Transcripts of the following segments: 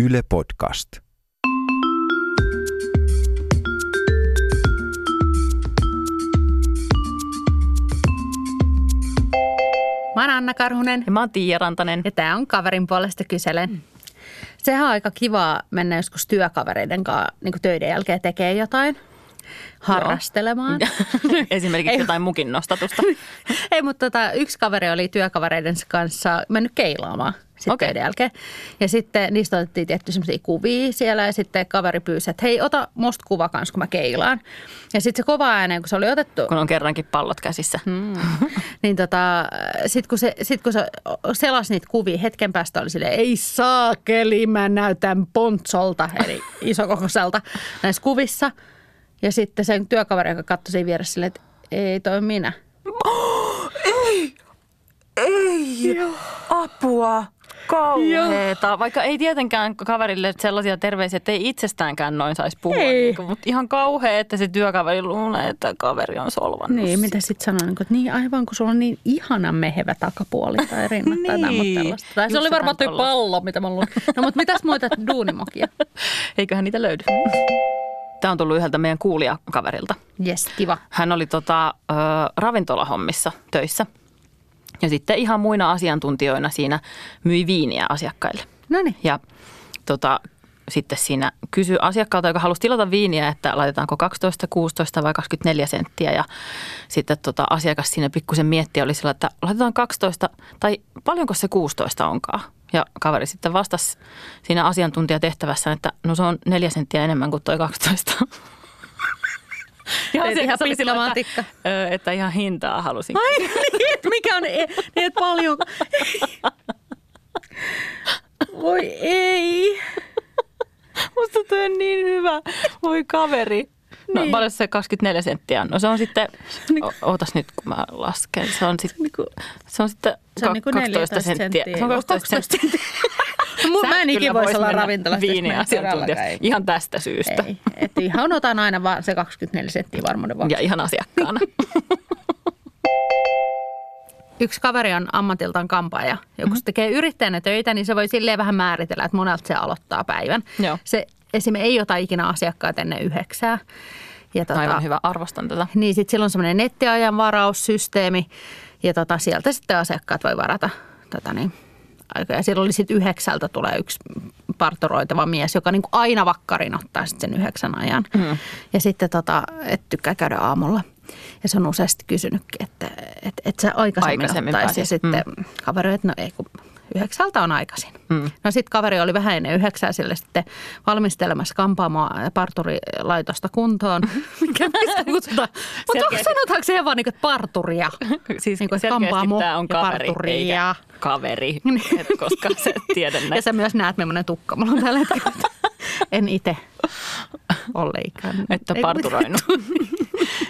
Yle Podcast. Mä oon Anna Karhunen Ja mä oon Tiia Rantanen. ja tää on kaverin puolesta kyselen. Sehän on aika kiva mennä joskus työkavereiden kanssa niin töiden jälkeen tekee jotain. Harrastelemaan. Esimerkiksi Ei. jotain mukin nostatusta. Ei, mutta tota, yksi kaveri oli työkavereidensa kanssa mennyt keilaamaan sitten töiden jälkeen. Ja sitten niistä otettiin tietty semmoisia kuvia siellä ja sitten kaveri pyysi, että hei, ota musta kuva kanssa, kun mä keilaan. Ja sitten se kova ääneen, kun se oli otettu, kun on kerrankin pallot käsissä. Mm. niin tota, sitten kun, se, sit kun se selasi niitä kuvia, hetken päästä oli silleen, ei saakeli, mä näytän pontsolta, eli isokokoiselta näissä kuvissa. Ja sitten sen työkaveri, joka katsoi siinä vieressä silleen, että ei toi minä. Ei! Apua! Kauheeta. Vaikka ei tietenkään kaverille sellaisia terveisiä, että ei itsestäänkään noin saisi puhua. Ei. Niin kuin, mutta ihan kauhea, että se työkaveri luulee, että kaveri on solvannut. Niin, mitä sitten sanoa, niin, kuin, että niin aivan kun sulla on niin ihana mehevä takapuoli tai rinnat tai Niin. tällaista. Tai se oli varmaan tuo pallo, mitä mä luin. No mutta mitäs muita duunimokia? Eiköhän niitä löydy. Tämä on tullut yhdeltä meidän kuulijakaverilta. Jes, kiva. Hän oli tota, ö, ravintolahommissa töissä. Ja sitten ihan muina asiantuntijoina siinä myi viiniä asiakkaille. No niin. Ja tota, sitten siinä kysyi asiakkaalta, joka halusi tilata viiniä, että laitetaanko 12, 16 vai 24 senttiä. Ja sitten tota, asiakas siinä pikkusen mietti, oli sillä, että laitetaan 12 tai paljonko se 16 onkaan. Ja kaveri sitten vastasi siinä asiantuntijatehtävässä, että no se on neljä senttiä enemmän kuin toi 12. Ja Teet ihan pitkä että, että ihan hintaa halusin. Ai niin, että mikä on, e- niin että paljon. Voi ei. Musta toi on niin hyvä. Voi kaveri. No Niin. paljon se 24 senttiä on? No se on sitten, o- ootas nyt kun mä lasken, se on sitten, se on sitten Se on ka- niinku 12 14 senttiä. Se on 12 senttiä. Mun, mä en ikinä voisi vois olla mennä ravintolassa. Viiniasiantuntija. Ihan tästä syystä. Ei, että ihan otan aina vaan se 24 senttiä varmuuden vuoksi. Ja ihan asiakkaana. Yksi kaveri on ammatiltaan kampaaja. Ja Mhm. kun se tekee yrittäjänä töitä, niin se voi silleen vähän määritellä, että monelta se aloittaa päivän. Joo. Se esimerkiksi ei ota ikinä asiakkaat ennen yhdeksää. Ja tota, Aivan hyvä, arvostan tätä. Niin sitten sillä on semmoinen nettiajan varaussysteemi ja tota, sieltä sitten asiakkaat voi varata tota niin. Ja silloin oli sitten yhdeksältä tulee yksi partoroitava mies, joka niin kuin aina vakkarin ottaa sitten sen yhdeksän ajan. Mm. Ja sitten tota, et tykkää käydä aamulla. Ja se on useasti kysynytkin, että et, et sä aikaisemmin, Aikaisemmin ottaisi. Ja pääsis. sitten mm. kaveri, että no ei kun yhdeksältä on aikaisin. Mm. No sitten kaveri oli vähän ennen yhdeksää sille sitten valmistelemassa kampaamoa ja parturilaitosta kuntoon. Mikä mistä kutsutaan? Mutta sanotaanko se vaan niin kuin, että parturia? Siis Niin kuin, kampaamo tämä on ja kaveri, ja- kaveri, et koska se tiedän Ja näin. sä myös näet, millainen tukka mulla on tällä hetkellä. En itse ole ikään. Että parturoinut.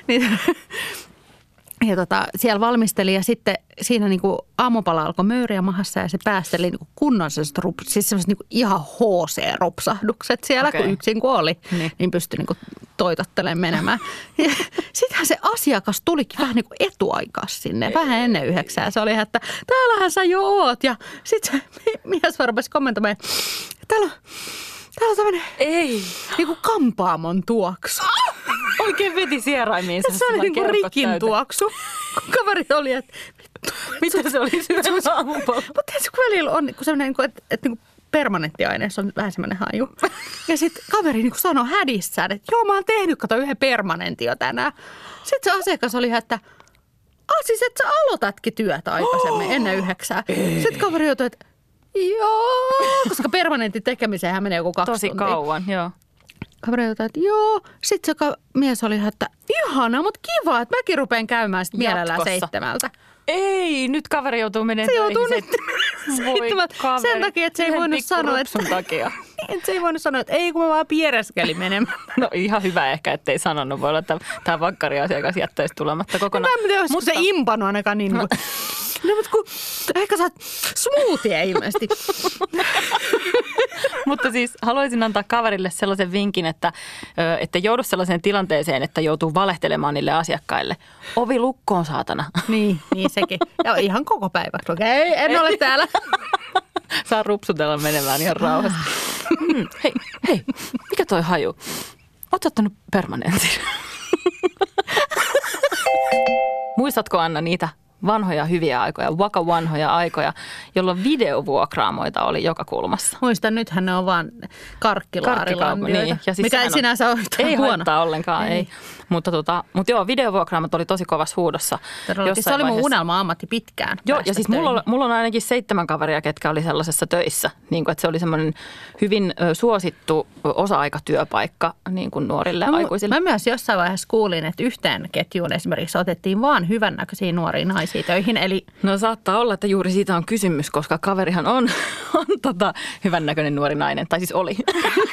niin, ja tota, siellä valmisteli ja sitten siinä niin kuin aamupala alkoi möyriä mahassa ja se päästeli niin kuin kunnon sellaiset rup, siis sellaiset niin kuin ihan HC-rupsahdukset siellä, okay. Kun yksin kun oli, Niin. niin, pystyi niin kuin toitottelemaan menemään. Sittenhän se asiakas tulikin vähän niin kuin etuaikas sinne, vähän ennen yhdeksää. Se oli ihan, että täällähän sä jo oot. Ja sitten se mies varmasti kommentoimaan, että täällä on, täällä on tämmöinen Ei, niin kuin kampaamon tuoksu. Oikein veti sieraimiinsa. Se oli niin kerkot rikin täyteen. tuoksu. Kun kaveri oli, että Mitä se oli syönyt aamupalaa? mutta se kun välillä on niin semmoinen, niin kuin, että, että niin kuin permanenttiaineessa on vähän semmoinen haju. Ja sitten kaveri niin sanoi hädissään, että joo mä oon tehnyt kato yhden permanentin jo tänään. Sitten se asiakas oli ihan, että ah siis että sä aloitatkin työtä aikaisemmin ennen yhdeksää. Sitten kaveri joutui, että joo, koska permanentin tekemiseen menee joku kaksi Tosi tuntia. kauan, joo. Kaveri joutui, että joo. Sitten se mies oli ihan, että ihana, mutta kiva, että mäkin rupean käymään sit mielellään Jatkossa. seitsemältä. Ei, nyt kaveri joutuu menemään Se joutuu nyt seitsemältä sen takia, että se ei Yhden voinut sanoa, että... takia. Niin, että se ei voinut sanoa, että ei kun mä vaan piereskelin menemään. No ihan hyvä ehkä, ettei sanonut. Voi olla, että tämä vakkariasiakas jättäisi tulematta Mä kokonaan. en tiedä, olisiko se impannut ainakaan niin. niin kuin, no, mutta kun, ehkä sä oot smoothie ilmeisesti. Mutta siis haluaisin antaa kaverille sellaisen vinkin, että että joudu sellaiseen tilanteeseen, että joutuu valehtelemaan niille asiakkaille. Ovi lukkoon, saatana. niin, niin sekin. Ja ihan koko päivä. Okei, en ole täällä. Saa rupsutella menemään ihan rauhassa. Mm, hei, hei, mikä toi haju? Oot ottanut permanentin? Muistatko Anna niitä vanhoja hyviä aikoja, vaka vanhoja aikoja, jolloin videovuokraamoita oli joka kulmassa. Muistan, nythän ne on vaan karkkilaarilambioita, niin. ja siis mikä ei sinänsä ole Ei huono. haittaa ollenkaan, ei. ei. Mutta, tota, mutta joo, videovuokraamot oli tosi kovassa huudossa. Se oli mun unelma-ammatti pitkään. Joo, ja siis mulla, mulla on ainakin seitsemän kaveria, ketkä oli sellaisessa töissä. Niin kuin, että se oli semmoinen hyvin suosittu osa-aikatyöpaikka niin kuin nuorille no, aikuisille. Mä myös jossain vaiheessa kuulin, että yhteen ketjuun esimerkiksi otettiin vaan hyvännäköisiä nuoria naisia töihin. Eli... No saattaa olla, että juuri siitä on kysymys, koska kaverihan on, on tota, hyvännäköinen nuori nainen, tai siis oli.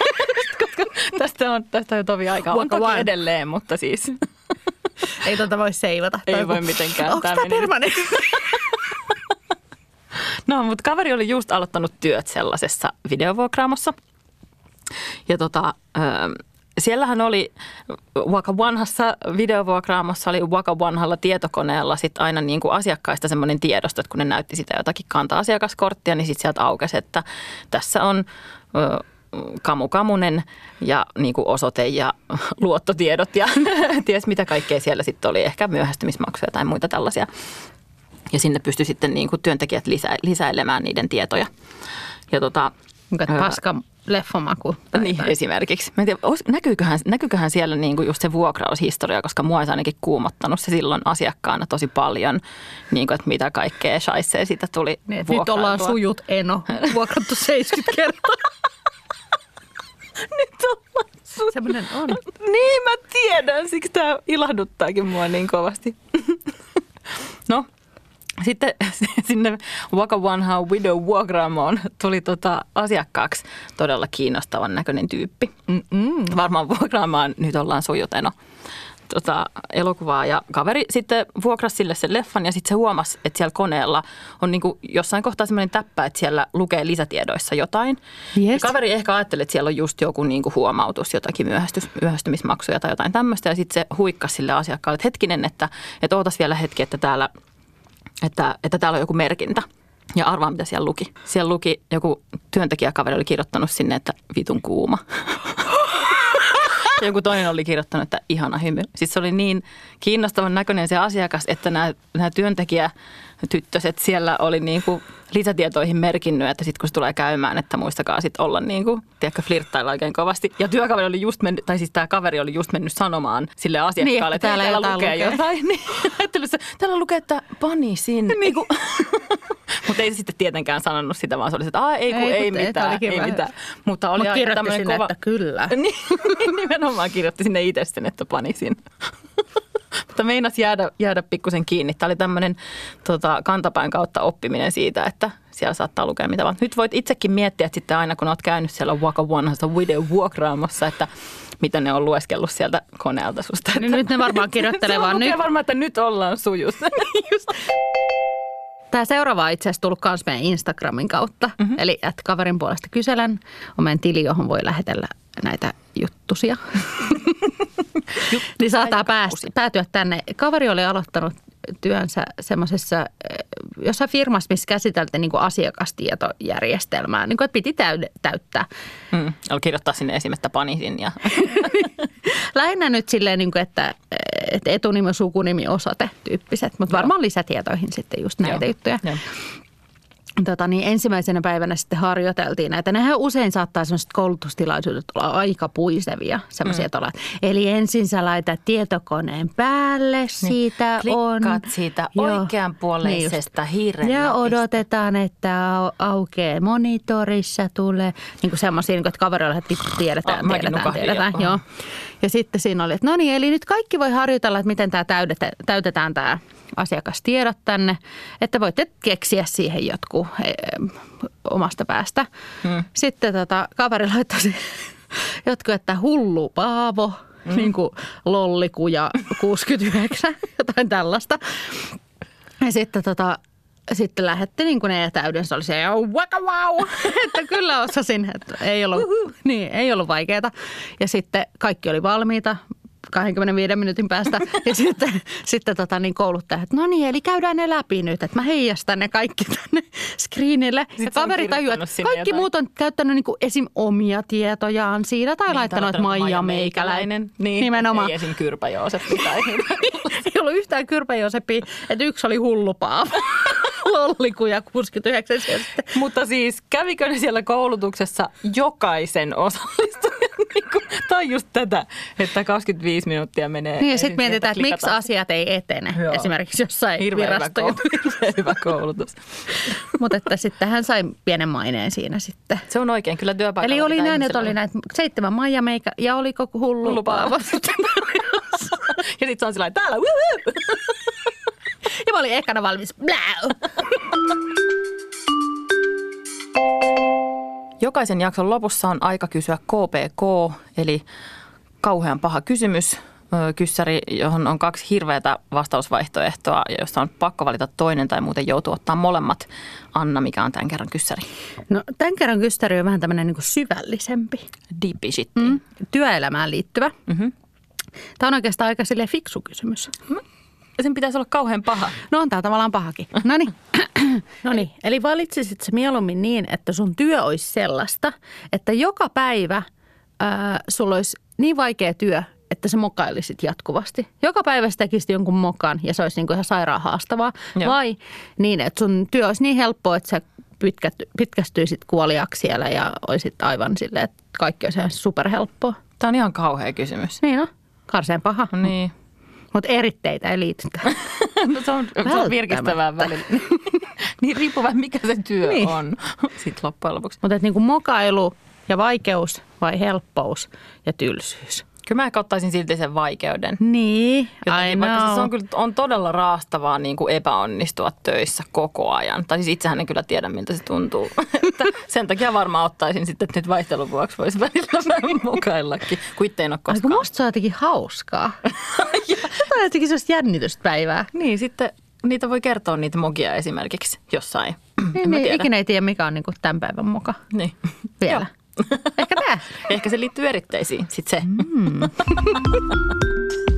koska tästä on, tästä on tovi aikaa. On toki edelleen, mutta siis... Ei tuota voi seivata. Ei voi mitenkään. Onko tämä permanentti? no, mutta kaveri oli just aloittanut työt sellaisessa videovuokraamossa. Ja tota, siellähän oli Waka vanhassa videovuokraamossa, oli Waka vanhalla tietokoneella sit aina niin kuin asiakkaista semmoinen tiedosto, että kun ne näytti sitä jotakin kanta-asiakaskorttia, niin sitten sieltä aukesi, että tässä on Kamu Kamunen ja niin kuin osoite ja luottotiedot ja ties mitä kaikkea siellä sitten oli, ehkä myöhästymismaksuja tai muita tällaisia. Ja sinne pystyi sitten niin kuin työntekijät lisä, lisäilemään niiden tietoja. Ja tota, paska leffomaku. Tai niin, tai. esimerkiksi. Mä en tiedä, näkyyköhän, näkyyköhän siellä niinku just se vuokraushistoria, koska mua olisi ainakin kuumottanut se silloin asiakkaana tosi paljon, niinku, että mitä kaikkea shaisee siitä tuli niin, Nyt ollaan sujut eno, vuokrattu 70 kertaa. Nyt ollaan sujut. Semmoinen on. Niin, mä tiedän, siksi tämä ilahduttaakin mua niin kovasti. no, sitten sinne Waka Wanha Widow Vuokraamoon tuli tota asiakkaaksi todella kiinnostavan näköinen tyyppi. Mm-mm. Varmaan vuokraamaan nyt ollaan sujuteno tota, elokuvaa ja kaveri sitten vuokrasi sille sen leffan ja sitten se huomasi, että siellä koneella on niinku jossain kohtaa semmoinen täppä, että siellä lukee lisätiedoissa jotain. Yes. Ja kaveri ehkä ajatteli, että siellä on just joku niinku huomautus, jotakin myöhästys, myöhästymismaksuja tai jotain tämmöistä ja sitten se huikkasi sille asiakkaalle, että hetkinen, että, että ootas vielä hetki, että täällä – että, että täällä on joku merkintä. Ja arvaa, mitä siellä luki. Siellä luki, joku työntekijäkaveri oli kirjoittanut sinne, että vitun kuuma. joku toinen oli kirjoittanut, että ihana hymy. Siis se oli niin kiinnostavan näköinen se asiakas, että nämä, nämä työntekijä tyttöset siellä oli niin kuin lisätietoihin merkinnyt, että sitten kun se tulee käymään, että muistakaa sitten olla niin kuin, tiedätkö, flirttailla oikein kovasti. Ja työkaveri oli just mennyt, tai siis tämä kaveri oli just mennyt sanomaan sille asiakkaalle, niin, että, täällä, täällä lukee, lukee jotain. Niin, täällä lukee, että pani sinne. Niin mutta ei sitten tietenkään sanonut sitä, vaan se oli että ei, kun ei, ei mitään, ei mitään. Mutta oli Mut kirjoitti sinne, kova... että kyllä. niin, nimenomaan kirjoitti sinne itse sen, että pani sinne. Mutta meinas jäädä, jäädä pikkusen kiinni. Tämä oli tämmöinen tota, kantapäin kautta oppiminen siitä, että siellä saattaa lukea mitä vaan. Nyt voit itsekin miettiä, että sitten aina kun olet käynyt siellä Waka Oneassa video vuokraamassa, että mitä ne on lueskellut sieltä koneelta susta. Niin nyt ne varmaan kirjoittelee vaan nyt. varmaan, että nyt ollaan sujussa. Just. Tämä seuraava on itse asiassa tullut myös meidän Instagramin kautta. Mm-hmm. Eli että kaverin puolesta kyselen on meidän tili, johon voi lähetellä näitä juttusia. niin saattaa päästä, päätyä tänne. Kaveri oli aloittanut työnsä semmoisessa eh, jossain firmassa, missä käsiteltiin niin asiakastietojärjestelmää, niin kuin, että piti täyde, täyttää. Mm, kirjoittaa sinne esimerkiksi panisin. Ja. Lähinnä nyt silleen, niin kuin, että, että etunimi, sukunimi, osoite tyyppiset, mutta varmaan lisätietoihin sitten just näitä Joo. juttuja. Joo tota, niin ensimmäisenä päivänä sitten harjoiteltiin näitä. Nehän usein saattaa sellaiset koulutustilaisuudet olla aika puisevia, semmoisia mm. Eli ensin sä laitat tietokoneen päälle, niin. siitä niin, on. siitä oikeanpuoleisesta niin hiiren Ja odotetaan, että aukeaa monitorissa, tulee niin kuin semmoisia, niin että kaverilla että tiedetään, oh, tiedetään, tiedetään. Jo. Joo. Ja sitten siinä oli, että no niin, eli nyt kaikki voi harjoitella, että miten tämä täytetään tämä asiakastiedot tänne, että voitte keksiä siihen jotkut e, omasta päästä. Hmm. Sitten tota, kaveri laittoi jotkut, että hullu Paavo, hmm. niin kuin lollikuja 69, jotain tällaista. Ja sitten tota, sitten lähetti niin kuin ne täyden, se oli se waka wow, että kyllä osasin, että ei ollut, niin, ei ollut vaikeaa. Ja sitten kaikki oli valmiita, 25 minuutin päästä. Ja sitten, sitten tota, niin kouluttaja, että no niin, eli käydään ne läpi nyt, että mä heijastan ne kaikki tänne screenille. Sitten ja kaveri tajuu, että kaikki jotain. muut on käyttänyt niin kuin esim. omia tietojaan siitä tai Niin, laittanut, että Maija Meikäläinen. Niin, Nimenomaan. Ei esim. Kyrpä Jooseppi tai Ei ollut yhtään kyrpäjoseppiä, että yksi oli hullupaava. Lollikuja 69 ja sitten Mutta siis kävikö ne siellä koulutuksessa jokaisen osallistujan? Niin kuin, tai just tätä, että 25 minuuttia menee. Niin ja sitten mietitään, että miksi asiat ei etene. Joo. Esimerkiksi jossain Hirveän hyvä, virastoja. koulutus. Hyvä koulutus. Mutta että sitten hän sai pienen maineen siinä sitten. Se on oikein, kyllä työpaikalla. Eli oli näin, että oli näitä seitsemän Maija Meikä ja oliko hullu, Hullu paavo. Paavo. Ja sitten se on sillä täällä, ja mä olin ekana valmis. Bläu. Jokaisen jakson lopussa on aika kysyä KPK, eli kauhean paha kysymys. Kyssäri, johon on kaksi hirveätä vastausvaihtoehtoa, josta on pakko valita toinen tai muuten joutuu ottaa molemmat. Anna, mikä on tämän kerran kyssäri? No tämän kerran kysteri on vähän tämmöinen niin syvällisempi. Deep shit. Mm. Työelämään liittyvä. Mm-hmm. Tämä on oikeastaan aika silleen fiksu kysymys. Sen pitäisi olla kauhean paha. No on tämä tavallaan pahakin. No niin. No niin, eli valitsisit se mieluummin niin, että sun työ olisi sellaista, että joka päivä ää, sulla olisi niin vaikea työ, että sä mokailisit jatkuvasti. Joka päivä sä tekisit jonkun mokan ja se olisi niin kuin ihan sairaan haastavaa. Joo. Vai niin, että sun työ olisi niin helppoa, että sä pitkät, pitkästyisit kuoliaksi siellä ja olisit aivan silleen, että kaikki olisi ihan superhelppoa. Tämä on ihan kauhea kysymys. Niin on, karseen paha. Niin. Mutta eritteitä ei liity tähän. No se on, se on virkistävää välillä. niin riippuu vähän mikä se työ niin. on sitten loppujen lopuksi. Mutta niinku mokailu ja vaikeus vai helppous ja tylsyys? Kyllä mä ehkä ottaisin silti sen vaikeuden. Niin, Jotenkin, I vaikka siis on kyllä on todella raastavaa niin kuin epäonnistua töissä koko ajan. Tai siis itsehän en kyllä tiedä, miltä se tuntuu. että sen takia varmaan ottaisin sitten, että nyt vaihtelun vuoksi voisi välillä vähän mukaillakin, kun itse en ole Ai, koskaan. musta se on jotenkin hauskaa. Tämä on jotenkin sellaista jännitystä päivää. Niin, sitten niitä voi kertoa niitä mokia esimerkiksi jossain. Niin, en niin, tiedä. ikinä ei tiedä, mikä on niinku tämän päivän muka Niin. vielä. Ehkä tämä. Ehkä se liittyy eritteisiin, sitten se. Mm.